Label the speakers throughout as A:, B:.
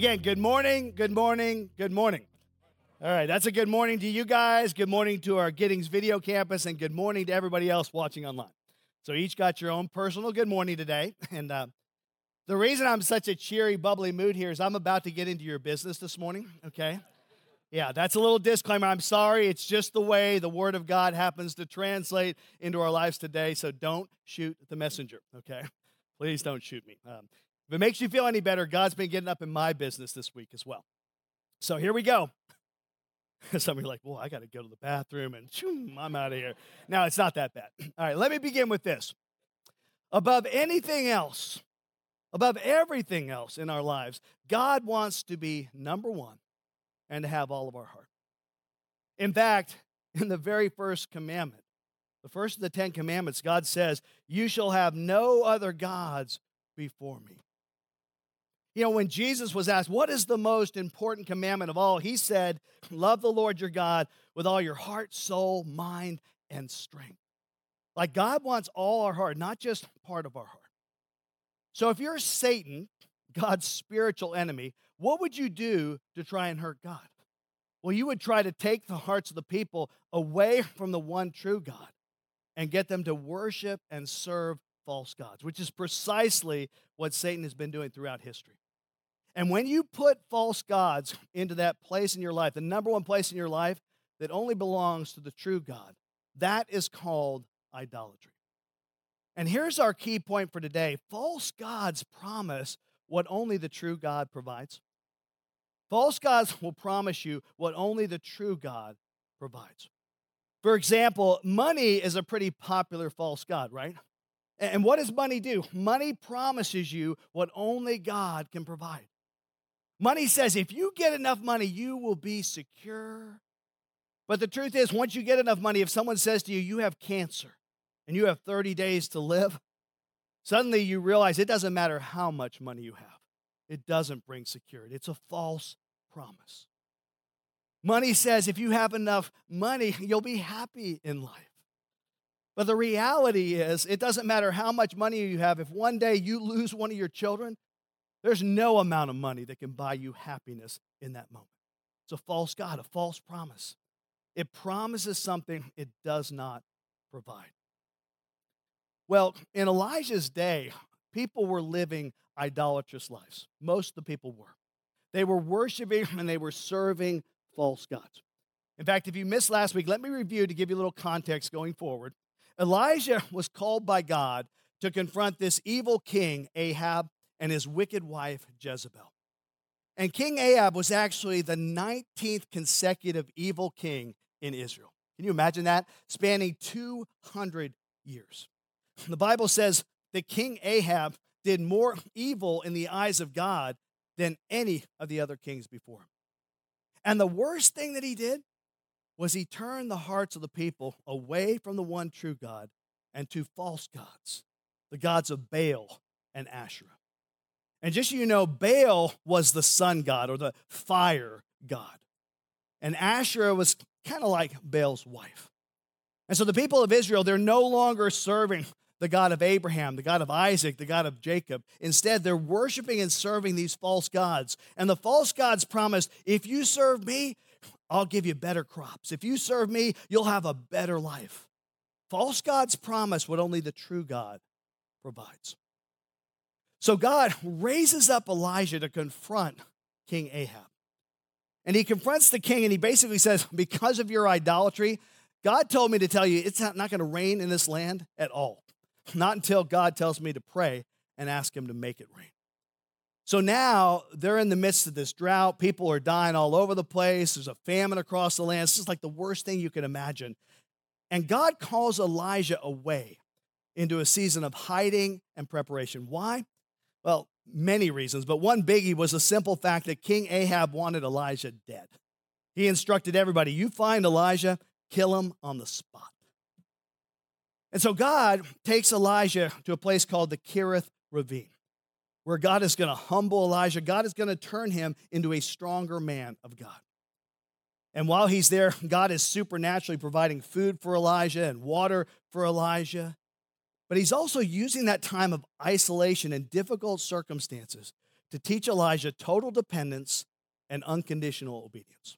A: Again, good morning, good morning, good morning. All right, that's a good morning to you guys. Good morning to our Giddings Video Campus, and good morning to everybody else watching online. So, each got your own personal good morning today. And uh, the reason I'm such a cheery, bubbly mood here is I'm about to get into your business this morning, okay? Yeah, that's a little disclaimer. I'm sorry. It's just the way the Word of God happens to translate into our lives today. So, don't shoot the messenger, okay? Please don't shoot me. Um, if it makes you feel any better, God's been getting up in my business this week as well. So here we go. Some of you are like, well, I got to go to the bathroom and shoom, I'm out of here. Now, it's not that bad. All right, let me begin with this. Above anything else, above everything else in our lives, God wants to be number one and to have all of our heart. In fact, in the very first commandment, the first of the Ten Commandments, God says, You shall have no other gods before me. You know, when Jesus was asked, What is the most important commandment of all? He said, Love the Lord your God with all your heart, soul, mind, and strength. Like God wants all our heart, not just part of our heart. So if you're Satan, God's spiritual enemy, what would you do to try and hurt God? Well, you would try to take the hearts of the people away from the one true God and get them to worship and serve false gods, which is precisely what Satan has been doing throughout history. And when you put false gods into that place in your life, the number one place in your life that only belongs to the true God, that is called idolatry. And here's our key point for today false gods promise what only the true God provides. False gods will promise you what only the true God provides. For example, money is a pretty popular false god, right? And what does money do? Money promises you what only God can provide. Money says if you get enough money, you will be secure. But the truth is, once you get enough money, if someone says to you, you have cancer and you have 30 days to live, suddenly you realize it doesn't matter how much money you have, it doesn't bring security. It's a false promise. Money says if you have enough money, you'll be happy in life. But the reality is, it doesn't matter how much money you have. If one day you lose one of your children, there's no amount of money that can buy you happiness in that moment. It's a false God, a false promise. It promises something it does not provide. Well, in Elijah's day, people were living idolatrous lives. Most of the people were. They were worshiping and they were serving false gods. In fact, if you missed last week, let me review to give you a little context going forward. Elijah was called by God to confront this evil king, Ahab, and his wicked wife, Jezebel. And King Ahab was actually the 19th consecutive evil king in Israel. Can you imagine that? Spanning 200 years. The Bible says that King Ahab did more evil in the eyes of God than any of the other kings before him. And the worst thing that he did was he turned the hearts of the people away from the one true God and to false gods, the gods of Baal and Asherah. And just so you know, Baal was the sun god or the fire god. And Asherah was kind of like Baal's wife. And so the people of Israel, they're no longer serving the God of Abraham, the God of Isaac, the God of Jacob. Instead, they're worshiping and serving these false gods. And the false gods promised if you serve me, I'll give you better crops. If you serve me, you'll have a better life. False gods promise what only the true God provides. So God raises up Elijah to confront King Ahab. And he confronts the king and he basically says, Because of your idolatry, God told me to tell you it's not, not going to rain in this land at all. Not until God tells me to pray and ask him to make it rain. So now they're in the midst of this drought. People are dying all over the place. There's a famine across the land. This is like the worst thing you can imagine. And God calls Elijah away into a season of hiding and preparation. Why? Well, many reasons, but one biggie was the simple fact that King Ahab wanted Elijah dead. He instructed everybody you find Elijah, kill him on the spot. And so God takes Elijah to a place called the Kerith Ravine, where God is going to humble Elijah. God is going to turn him into a stronger man of God. And while he's there, God is supernaturally providing food for Elijah and water for Elijah. But he's also using that time of isolation and difficult circumstances to teach Elijah total dependence and unconditional obedience.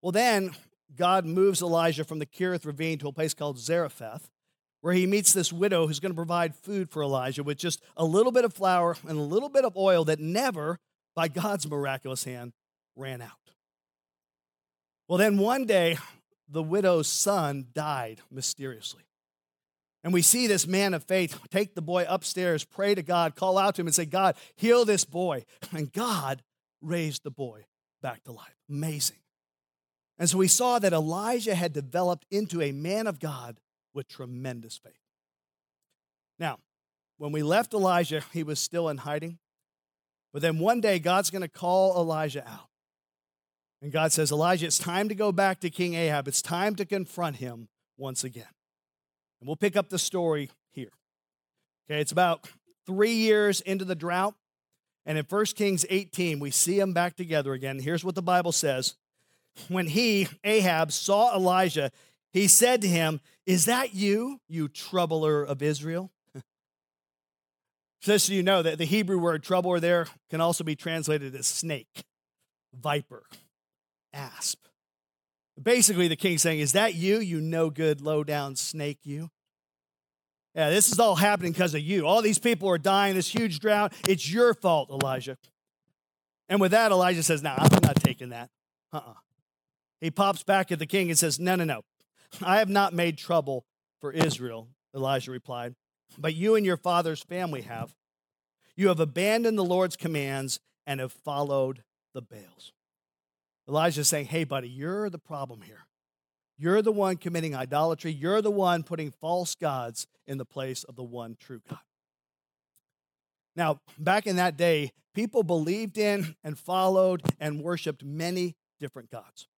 A: Well, then God moves Elijah from the Kerith ravine to a place called Zarephath, where he meets this widow who's going to provide food for Elijah with just a little bit of flour and a little bit of oil that never, by God's miraculous hand, ran out. Well, then one day, the widow's son died mysteriously. And we see this man of faith take the boy upstairs, pray to God, call out to him, and say, God, heal this boy. And God raised the boy back to life. Amazing. And so we saw that Elijah had developed into a man of God with tremendous faith. Now, when we left Elijah, he was still in hiding. But then one day, God's going to call Elijah out. And God says, Elijah, it's time to go back to King Ahab. It's time to confront him once again. And we'll pick up the story here. Okay, it's about three years into the drought. And in 1 Kings 18, we see them back together again. Here's what the Bible says. When he, Ahab, saw Elijah, he said to him, Is that you, you troubler of Israel? Just so you know that the Hebrew word troubler there can also be translated as snake, viper, asp. Basically, the king's saying, Is that you, you no good, low down snake, you? Yeah, this is all happening because of you. All these people are dying, this huge drought. It's your fault, Elijah. And with that, Elijah says, No, nah, I'm not taking that. Uh uh-uh. uh He pops back at the king and says, No, no, no. I have not made trouble for Israel, Elijah replied, but you and your father's family have. You have abandoned the Lord's commands and have followed the Baals. Elijah's saying, Hey, buddy, you're the problem here. You're the one committing idolatry. You're the one putting false gods in the place of the one true God. Now, back in that day, people believed in and followed and worshiped many different gods.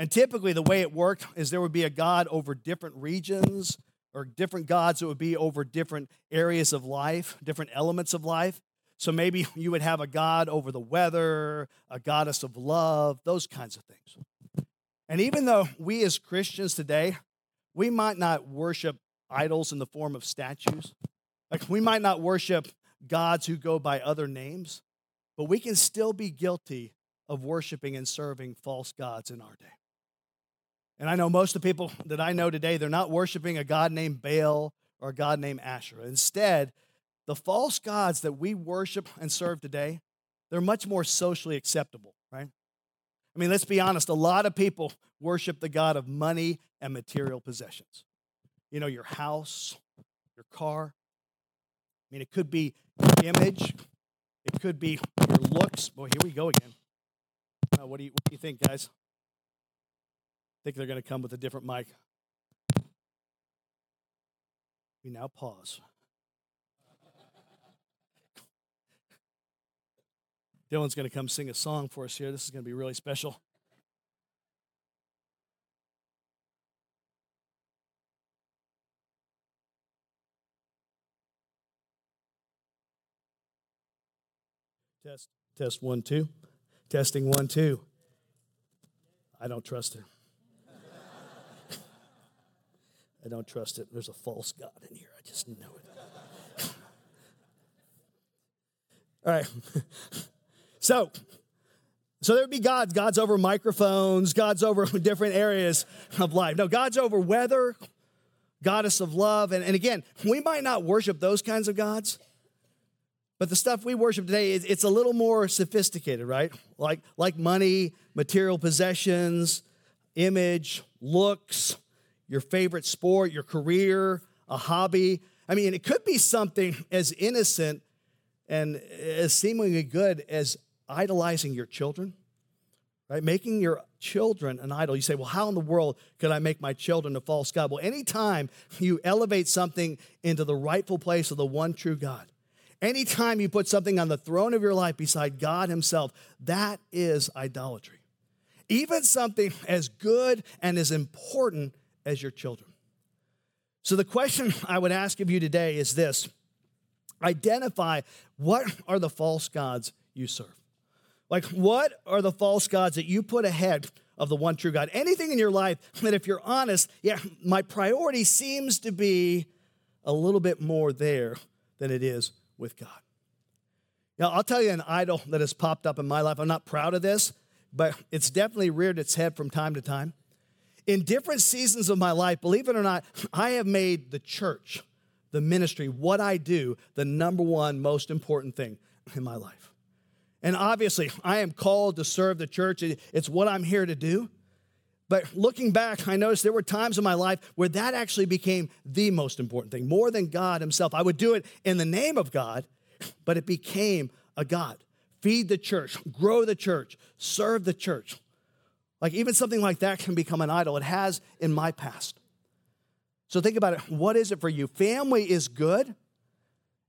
A: And typically, the way it worked is there would be a god over different regions or different gods that would be over different areas of life, different elements of life. So maybe you would have a god over the weather, a goddess of love, those kinds of things. And even though we as Christians today, we might not worship idols in the form of statues, like we might not worship gods who go by other names, but we can still be guilty of worshiping and serving false gods in our day. And I know most of the people that I know today, they're not worshiping a God named Baal or a God named Asherah. Instead, the false gods that we worship and serve today, they're much more socially acceptable, right? I mean, let's be honest, a lot of people worship the God of money and material possessions. You know, your house, your car. I mean, it could be image, it could be your looks. Boy, here we go again. Uh, what, do you, what do you think, guys? Think they're going to come with a different mic. We now pause. Dylan's going to come sing a song for us here. This is going to be really special. Test, test one, two. Testing one, two. I don't trust it. I don't trust it. There's a false God in here. I just know it. All right. So, so there would be gods. God's over microphones, God's over different areas of life. No, God's over weather, goddess of love. And, and again, we might not worship those kinds of gods, but the stuff we worship today, is, it's a little more sophisticated, right? Like, like money, material possessions, image, looks, your favorite sport, your career, a hobby. I mean, it could be something as innocent and as seemingly good as idolizing your children, right? Making your children an idol. You say, well, how in the world could I make my children a false God? Well, anytime you elevate something into the rightful place of the one true God, Anytime you put something on the throne of your life beside God Himself, that is idolatry. Even something as good and as important as your children. So, the question I would ask of you today is this identify what are the false gods you serve? Like, what are the false gods that you put ahead of the one true God? Anything in your life that, if you're honest, yeah, my priority seems to be a little bit more there than it is with God. Now, I'll tell you an idol that has popped up in my life. I'm not proud of this, but it's definitely reared its head from time to time. In different seasons of my life, believe it or not, I have made the church, the ministry, what I do, the number one most important thing in my life. And obviously, I am called to serve the church. It's what I'm here to do. But looking back, I noticed there were times in my life where that actually became the most important thing, more than God Himself. I would do it in the name of God, but it became a God. Feed the church, grow the church, serve the church. Like even something like that can become an idol. It has in my past. So think about it. What is it for you? Family is good,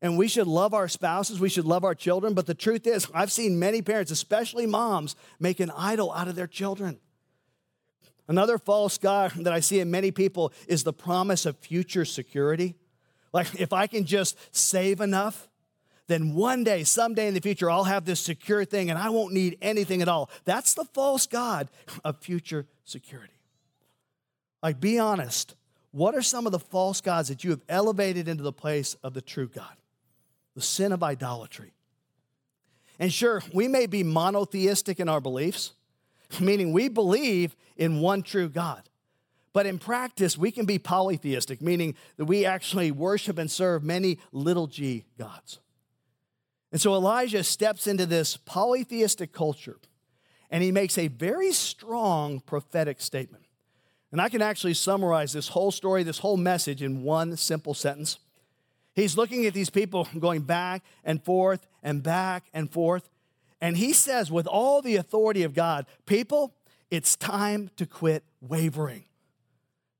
A: and we should love our spouses, we should love our children. But the truth is, I've seen many parents, especially moms, make an idol out of their children. Another false God that I see in many people is the promise of future security. Like, if I can just save enough, then one day, someday in the future, I'll have this secure thing and I won't need anything at all. That's the false God of future security. Like, be honest. What are some of the false gods that you have elevated into the place of the true God? The sin of idolatry. And sure, we may be monotheistic in our beliefs, meaning we believe in one true God. But in practice, we can be polytheistic, meaning that we actually worship and serve many little g gods. And so Elijah steps into this polytheistic culture and he makes a very strong prophetic statement. And I can actually summarize this whole story, this whole message in one simple sentence. He's looking at these people going back and forth and back and forth. And he says, with all the authority of God, people, it's time to quit wavering.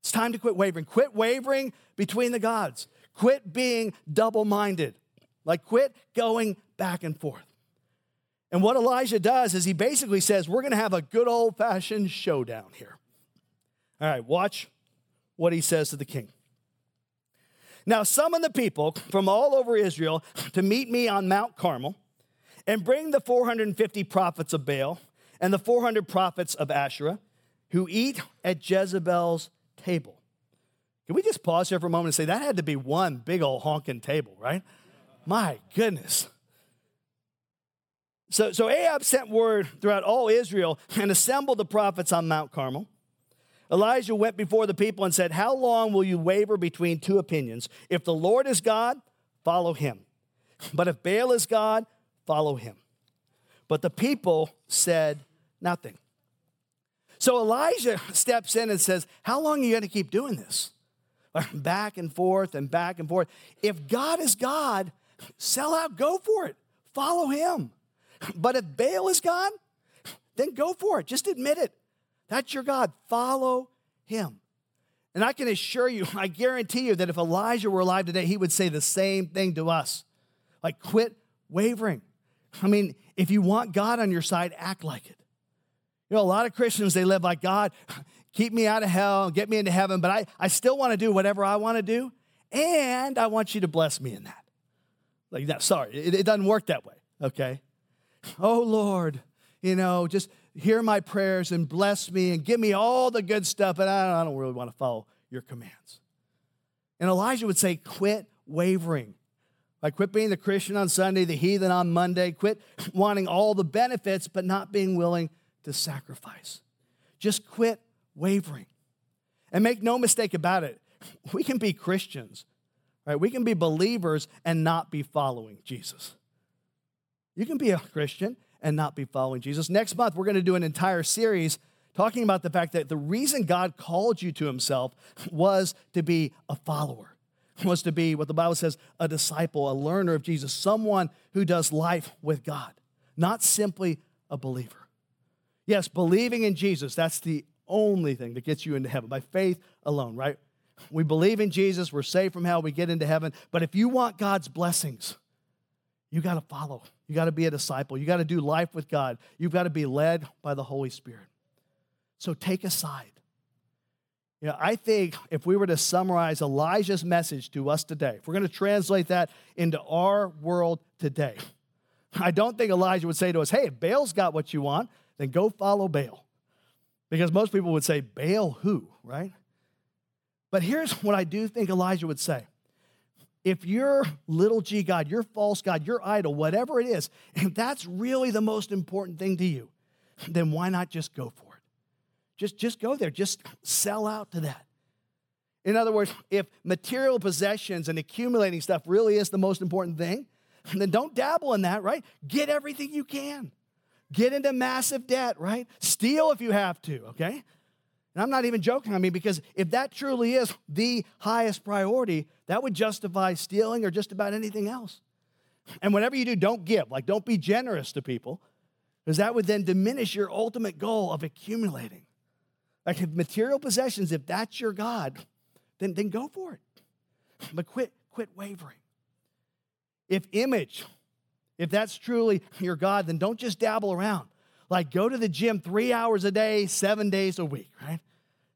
A: It's time to quit wavering. Quit wavering between the gods. Quit being double minded. Like, quit going back and forth. And what Elijah does is he basically says, We're going to have a good old fashioned showdown here. All right, watch what he says to the king. Now, summon the people from all over Israel to meet me on Mount Carmel and bring the 450 prophets of Baal and the 400 prophets of Asherah who eat at Jezebel's table. Can we just pause here for a moment and say that had to be one big old honking table, right? My goodness. So, so Ahab sent word throughout all Israel and assembled the prophets on Mount Carmel. Elijah went before the people and said, How long will you waver between two opinions? If the Lord is God, follow him. But if Baal is God, follow him. But the people said nothing. So Elijah steps in and says, How long are you going to keep doing this? Back and forth and back and forth. If God is God, sell out, go for it, follow him. But if Baal is God, then go for it. Just admit it. That's your God. Follow him. And I can assure you, I guarantee you that if Elijah were alive today, he would say the same thing to us. Like, quit wavering. I mean, if you want God on your side, act like it. You know, a lot of Christians, they live like, God, keep me out of hell, get me into heaven, but I, I still want to do whatever I want to do, and I want you to bless me in that. Like, that, sorry, it, it doesn't work that way, okay? Oh, Lord, you know, just hear my prayers and bless me and give me all the good stuff, but I don't, I don't really want to follow your commands. And Elijah would say, quit wavering. Like, quit being the Christian on Sunday, the heathen on Monday. Quit wanting all the benefits, but not being willing to sacrifice. Just quit wavering. And make no mistake about it, we can be Christians, right? We can be believers and not be following Jesus. You can be a Christian and not be following Jesus. Next month, we're going to do an entire series talking about the fact that the reason God called you to himself was to be a follower was to be what the Bible says a disciple, a learner of Jesus, someone who does life with God, not simply a believer. Yes, believing in Jesus, that's the only thing that gets you into heaven by faith alone, right? We believe in Jesus, we're saved from hell, we get into heaven. But if you want God's blessings, you got to follow. You got to be a disciple. You got to do life with God. You've got to be led by the Holy Spirit. So take a side. You know, I think if we were to summarize Elijah's message to us today, if we're going to translate that into our world today, I don't think Elijah would say to us, hey, if Baal's got what you want, then go follow Baal. Because most people would say, Baal who, right? But here's what I do think Elijah would say. If your little g God, your false God, your idol, whatever it is, if that's really the most important thing to you, then why not just go for it? Just, just go there, just sell out to that. In other words, if material possessions and accumulating stuff really is the most important thing, then don't dabble in that, right? Get everything you can. Get into massive debt, right? Steal if you have to, okay? And I'm not even joking. I mean, because if that truly is the highest priority, that would justify stealing or just about anything else. And whatever you do, don't give. Like, don't be generous to people, because that would then diminish your ultimate goal of accumulating. Like, if material possessions, if that's your God, then, then go for it. But quit, quit wavering. If image, if that's truly your God, then don't just dabble around. Like go to the gym three hours a day, seven days a week, right?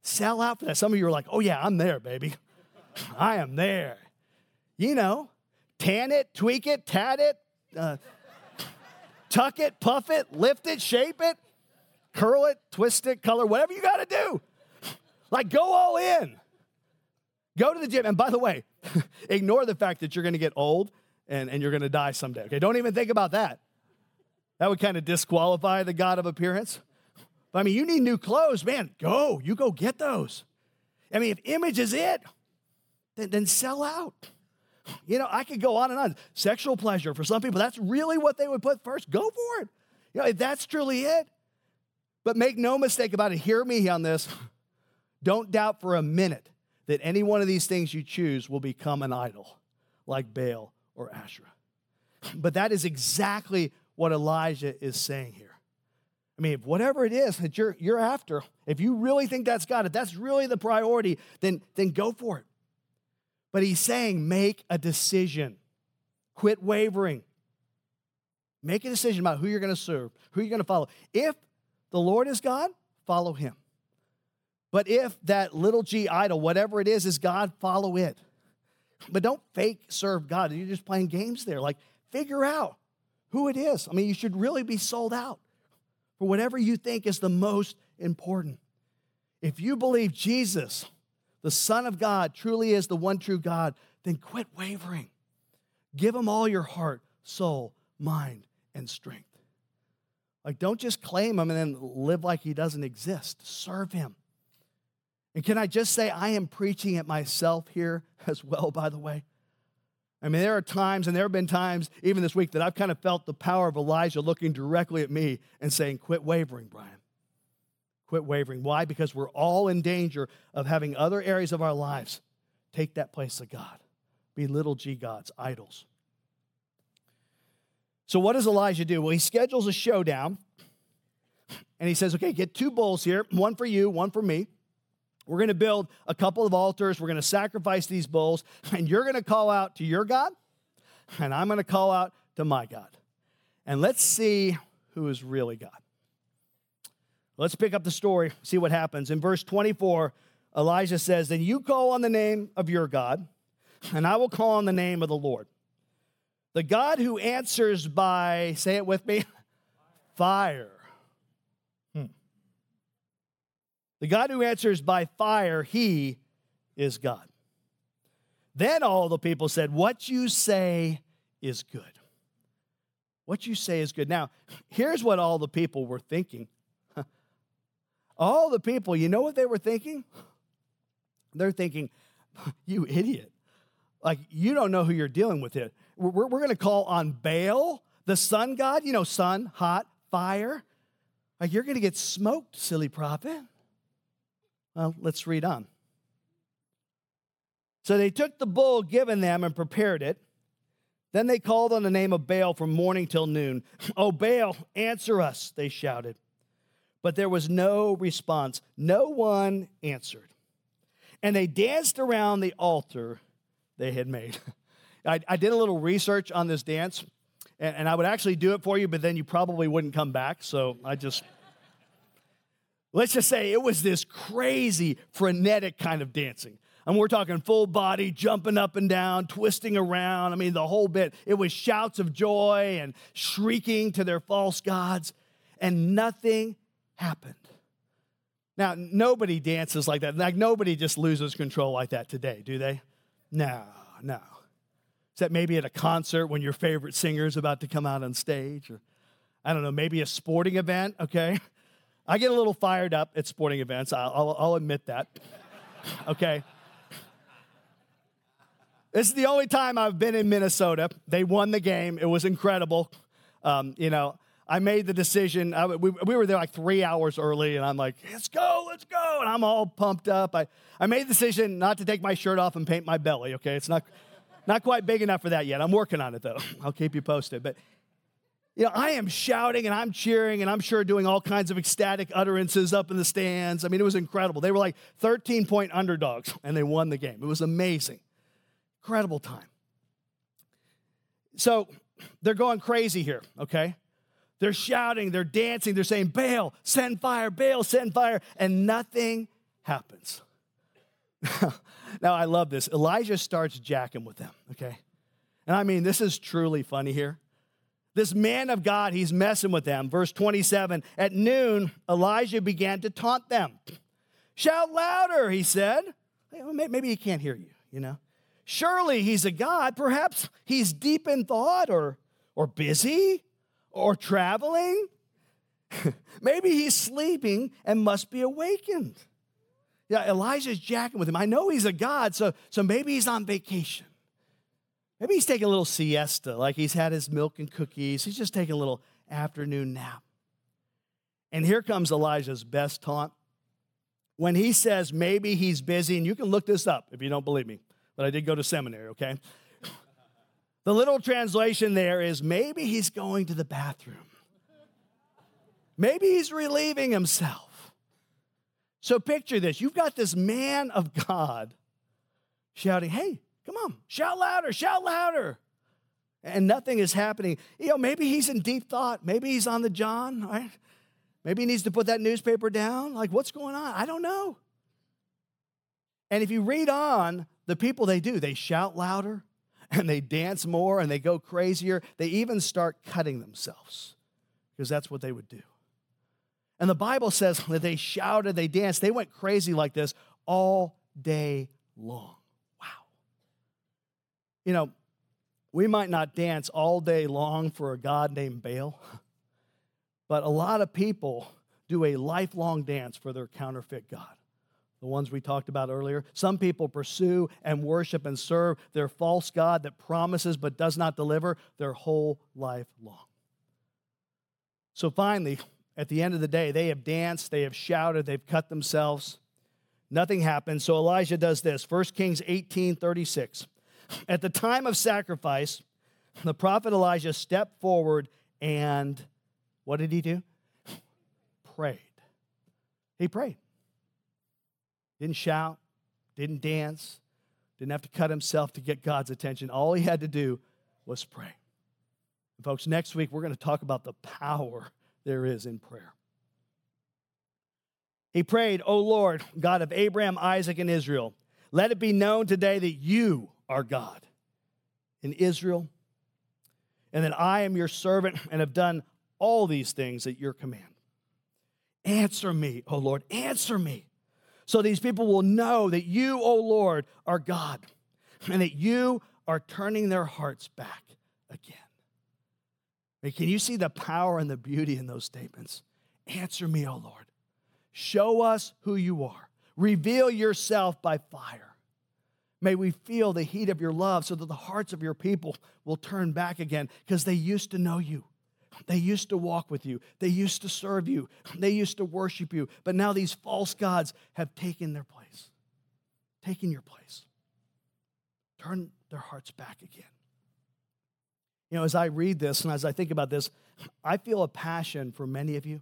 A: Sell out for that. Some of you are like, oh yeah, I'm there, baby. I am there. You know, tan it, tweak it, tat it, uh, tuck it, puff it, lift it, shape it, curl it, twist it, color, whatever you got to do. Like go all in. Go to the gym. And by the way, ignore the fact that you're going to get old and, and you're going to die someday. Okay, don't even think about that. That would kind of disqualify the God of appearance. But I mean, you need new clothes, man. Go, you go get those. I mean, if image is it, then, then sell out. You know, I could go on and on. Sexual pleasure for some people, that's really what they would put first. Go for it. You know, if that's truly it. But make no mistake about it. Hear me on this. Don't doubt for a minute that any one of these things you choose will become an idol, like Baal or Asherah. But that is exactly what Elijah is saying here. I mean, whatever it is that you're, you're after, if you really think that's God, if that's really the priority, then, then go for it. But he's saying, make a decision. Quit wavering. Make a decision about who you're going to serve, who you're going to follow. If the Lord is God, follow him. But if that little g idol, whatever it is, is God, follow it. But don't fake serve God. You're just playing games there. Like, figure out who it is. I mean, you should really be sold out for whatever you think is the most important. If you believe Jesus, the Son of God, truly is the one true God, then quit wavering. Give him all your heart, soul, mind, and strength. Like, don't just claim him and then live like he doesn't exist. Serve him. And can I just say, I am preaching it myself here as well, by the way. I mean, there are times, and there have been times, even this week, that I've kind of felt the power of Elijah looking directly at me and saying, Quit wavering, Brian. Quit wavering. Why? Because we're all in danger of having other areas of our lives take that place of God, be little g gods, idols. So, what does Elijah do? Well, he schedules a showdown, and he says, Okay, get two bulls here, one for you, one for me. We're going to build a couple of altars. We're going to sacrifice these bulls, and you're going to call out to your God, and I'm going to call out to my God. And let's see who is really God. Let's pick up the story, see what happens. In verse 24, Elijah says, Then you call on the name of your God, and I will call on the name of the Lord. The God who answers by, say it with me, fire. The God who answers by fire, he is God. Then all the people said, What you say is good. What you say is good. Now, here's what all the people were thinking. all the people, you know what they were thinking? They're thinking, You idiot. Like, you don't know who you're dealing with it. We're, we're going to call on Baal, the sun god, you know, sun, hot, fire. Like, you're going to get smoked, silly prophet. Well, let's read on. So they took the bull given them and prepared it. Then they called on the name of Baal from morning till noon. Oh, Baal, answer us, they shouted. But there was no response. No one answered. And they danced around the altar they had made. I, I did a little research on this dance. And, and I would actually do it for you, but then you probably wouldn't come back. So I just, let's just say it was this crazy, frenetic kind of dancing. And we're talking full body, jumping up and down, twisting around. I mean, the whole bit. It was shouts of joy and shrieking to their false gods, and nothing happened. Now, nobody dances like that. Like, nobody just loses control like that today, do they? No, no. Except maybe at a concert when your favorite singer is about to come out on stage, or I don't know, maybe a sporting event, okay? I get a little fired up at sporting events, I'll, I'll, I'll admit that, okay? This is the only time I've been in Minnesota. They won the game. It was incredible. Um, you know, I made the decision. I, we, we, were there like three hours early, and I'm like, let's go, let's go. And I'm all pumped up. I, I made the decision not to take my shirt off and paint my belly, okay? It's not, not quite big enough for that yet. I'm working on it, though. I'll keep you posted. But, you know, I am shouting and I'm cheering, and I'm sure doing all kinds of ecstatic utterances up in the stands. I mean, it was incredible. They were like 13 point underdogs, and they won the game. It was amazing. Incredible time. So they're going crazy here, okay? They're shouting, they're dancing, they're saying, Baal, send fire, Baal, send fire, and nothing happens. now, I love this. Elijah starts jacking with them, okay? And I mean, this is truly funny here. This man of God, he's messing with them. Verse 27 At noon, Elijah began to taunt them. Shout louder, he said. Maybe he can't hear you, you know? Surely he's a God. Perhaps he's deep in thought or, or busy or traveling. Maybe he's sleeping and must be awakened. Yeah, Elijah's jacking with him. I know he's a God, so, so maybe he's on vacation. Maybe he's taking a little siesta, like he's had his milk and cookies. He's just taking a little afternoon nap. And here comes Elijah's best taunt. When he says maybe he's busy, and you can look this up if you don't believe me but I did go to seminary, okay? The little translation there is maybe he's going to the bathroom. Maybe he's relieving himself. So picture this you've got this man of God shouting, Hey, come on, shout louder, shout louder. And nothing is happening. You know, maybe he's in deep thought. Maybe he's on the John, right? Maybe he needs to put that newspaper down. Like, what's going on? I don't know. And if you read on, the people they do, they shout louder and they dance more and they go crazier. They even start cutting themselves because that's what they would do. And the Bible says that they shouted, they danced, they went crazy like this all day long. You know, we might not dance all day long for a God named Baal, but a lot of people do a lifelong dance for their counterfeit God the ones we talked about earlier. Some people pursue and worship and serve their false God that promises but does not deliver their whole life long. So finally, at the end of the day, they have danced, they have shouted, they've cut themselves. Nothing happens. So Elijah does this 1 Kings 18 36. At the time of sacrifice, the prophet Elijah stepped forward and what did he do? Prayed. He prayed. Didn't shout, didn't dance, didn't have to cut himself to get God's attention. All he had to do was pray. And folks, next week we're going to talk about the power there is in prayer. He prayed, O Lord, God of Abraham, Isaac, and Israel, let it be known today that you are God in Israel, and that I am your servant and have done all these things at your command. Answer me, O Lord, answer me so these people will know that you, O Lord, are God and that you are turning their hearts back again. can you see the power and the beauty in those statements? Answer me, O Lord. Show us who you are. Reveal yourself by fire. May we feel the heat of your love so that the hearts of your people will turn back again because they used to know you. They used to walk with you. They used to serve you. They used to worship you. But now these false gods have taken their place, taken your place. Turn their hearts back again. You know, as I read this and as I think about this, I feel a passion for many of you.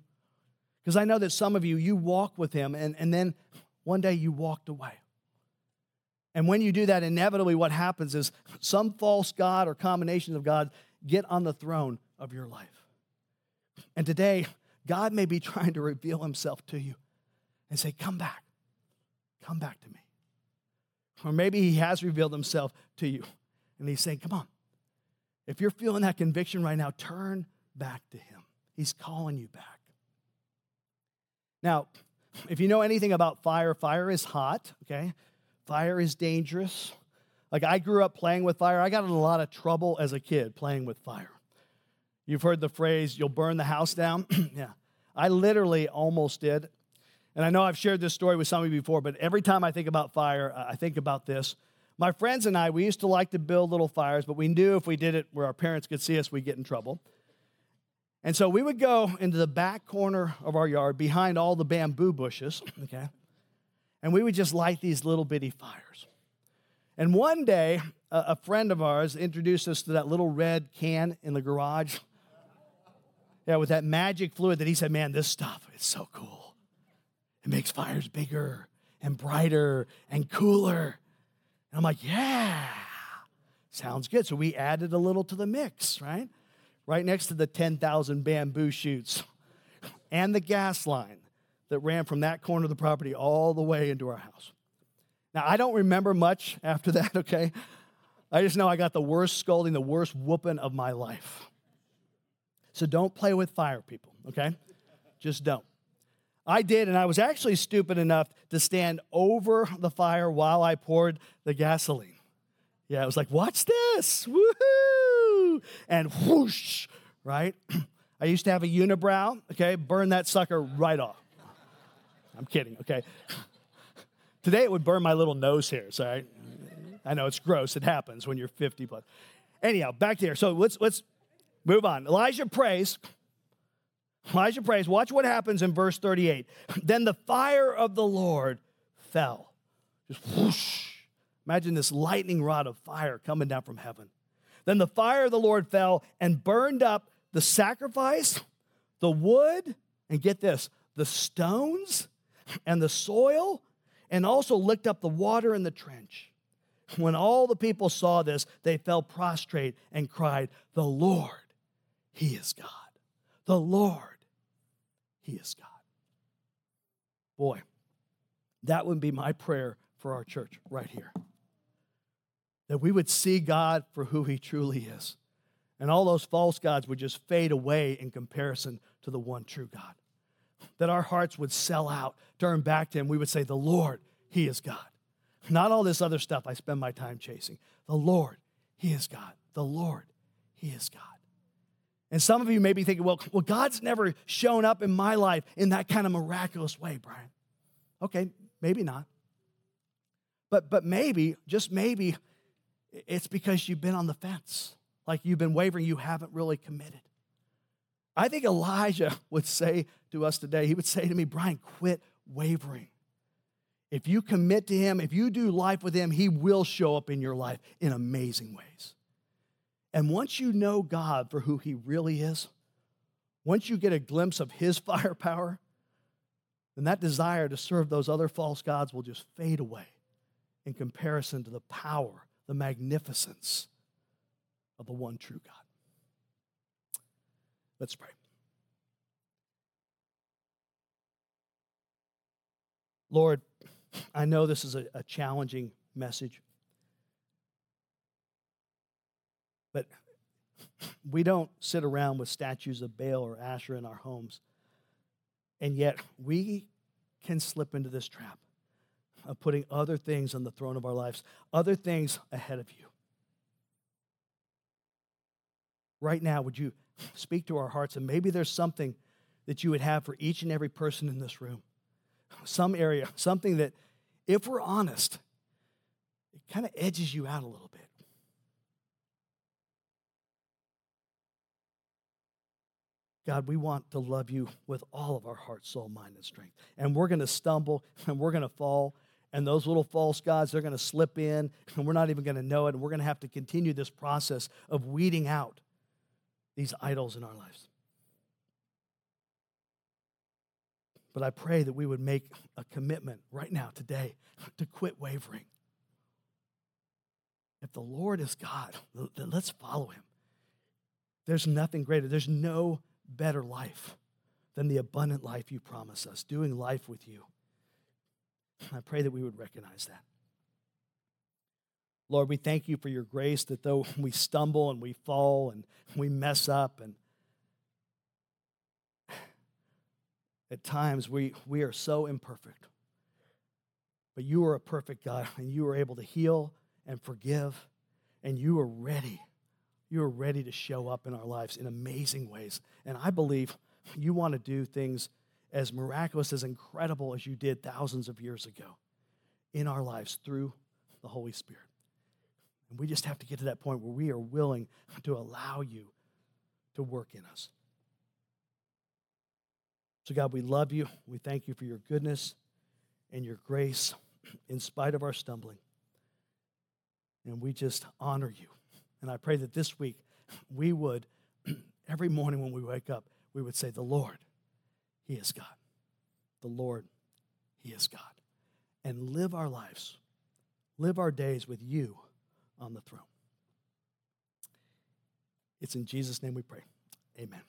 A: Because I know that some of you, you walk with him and, and then one day you walked away. And when you do that, inevitably what happens is some false God or combinations of God get on the throne of your life. And today, God may be trying to reveal himself to you and say, Come back. Come back to me. Or maybe he has revealed himself to you and he's saying, Come on. If you're feeling that conviction right now, turn back to him. He's calling you back. Now, if you know anything about fire, fire is hot, okay? Fire is dangerous. Like I grew up playing with fire. I got in a lot of trouble as a kid playing with fire. You've heard the phrase, you'll burn the house down. yeah. I literally almost did. And I know I've shared this story with some of you before, but every time I think about fire, I think about this. My friends and I, we used to like to build little fires, but we knew if we did it where our parents could see us, we'd get in trouble. And so we would go into the back corner of our yard behind all the bamboo bushes, okay? And we would just light these little bitty fires. And one day, a friend of ours introduced us to that little red can in the garage. Yeah, with that magic fluid that he said, man, this stuff is so cool. It makes fires bigger and brighter and cooler. And I'm like, yeah, sounds good. So we added a little to the mix, right? Right next to the 10,000 bamboo shoots and the gas line that ran from that corner of the property all the way into our house. Now, I don't remember much after that, okay? I just know I got the worst scolding, the worst whooping of my life. So don't play with fire, people, okay? Just don't. I did, and I was actually stupid enough to stand over the fire while I poured the gasoline. Yeah, I was like, watch this, woohoo! And whoosh, right? I used to have a unibrow, okay? Burn that sucker right off. I'm kidding, okay? Today it would burn my little nose hairs, all right? I know it's gross. It happens when you're 50 plus. Anyhow, back there. So let's let's Move on. Elijah prays. Elijah prays. Watch what happens in verse 38. Then the fire of the Lord fell. Just whoosh. Imagine this lightning rod of fire coming down from heaven. Then the fire of the Lord fell and burned up the sacrifice, the wood, and get this, the stones and the soil, and also licked up the water in the trench. When all the people saw this, they fell prostrate and cried, The Lord he is God. The Lord, He is God. Boy, that would be my prayer for our church right here. That we would see God for who He truly is. And all those false gods would just fade away in comparison to the one true God. That our hearts would sell out, turn back to Him. We would say, The Lord, He is God. Not all this other stuff I spend my time chasing. The Lord, He is God. The Lord, He is God. And some of you may be thinking, well, well, God's never shown up in my life in that kind of miraculous way, Brian. Okay, maybe not. But but maybe, just maybe, it's because you've been on the fence. Like you've been wavering, you haven't really committed. I think Elijah would say to us today, he would say to me, Brian, quit wavering. If you commit to him, if you do life with him, he will show up in your life in amazing ways. And once you know God for who He really is, once you get a glimpse of His firepower, then that desire to serve those other false gods will just fade away in comparison to the power, the magnificence of the one true God. Let's pray. Lord, I know this is a, a challenging message. But we don't sit around with statues of Baal or Asher in our homes. And yet we can slip into this trap of putting other things on the throne of our lives, other things ahead of you. Right now, would you speak to our hearts? And maybe there's something that you would have for each and every person in this room. Some area, something that, if we're honest, it kind of edges you out a little bit. God, we want to love you with all of our heart, soul, mind, and strength. And we're going to stumble and we're going to fall. And those little false gods, they're going to slip in and we're not even going to know it. And we're going to have to continue this process of weeding out these idols in our lives. But I pray that we would make a commitment right now, today, to quit wavering. If the Lord is God, then let's follow him. There's nothing greater. There's no better life than the abundant life you promise us, doing life with you. I pray that we would recognize that. Lord, we thank you for your grace that though we stumble and we fall and we mess up and at times we, we are so imperfect. But you are a perfect God and you are able to heal and forgive and you are ready. You are ready to show up in our lives in amazing ways. And I believe you want to do things as miraculous, as incredible as you did thousands of years ago in our lives through the Holy Spirit. And we just have to get to that point where we are willing to allow you to work in us. So, God, we love you. We thank you for your goodness and your grace in spite of our stumbling. And we just honor you. And I pray that this week we would, every morning when we wake up, we would say, The Lord, He is God. The Lord, He is God. And live our lives, live our days with you on the throne. It's in Jesus' name we pray. Amen.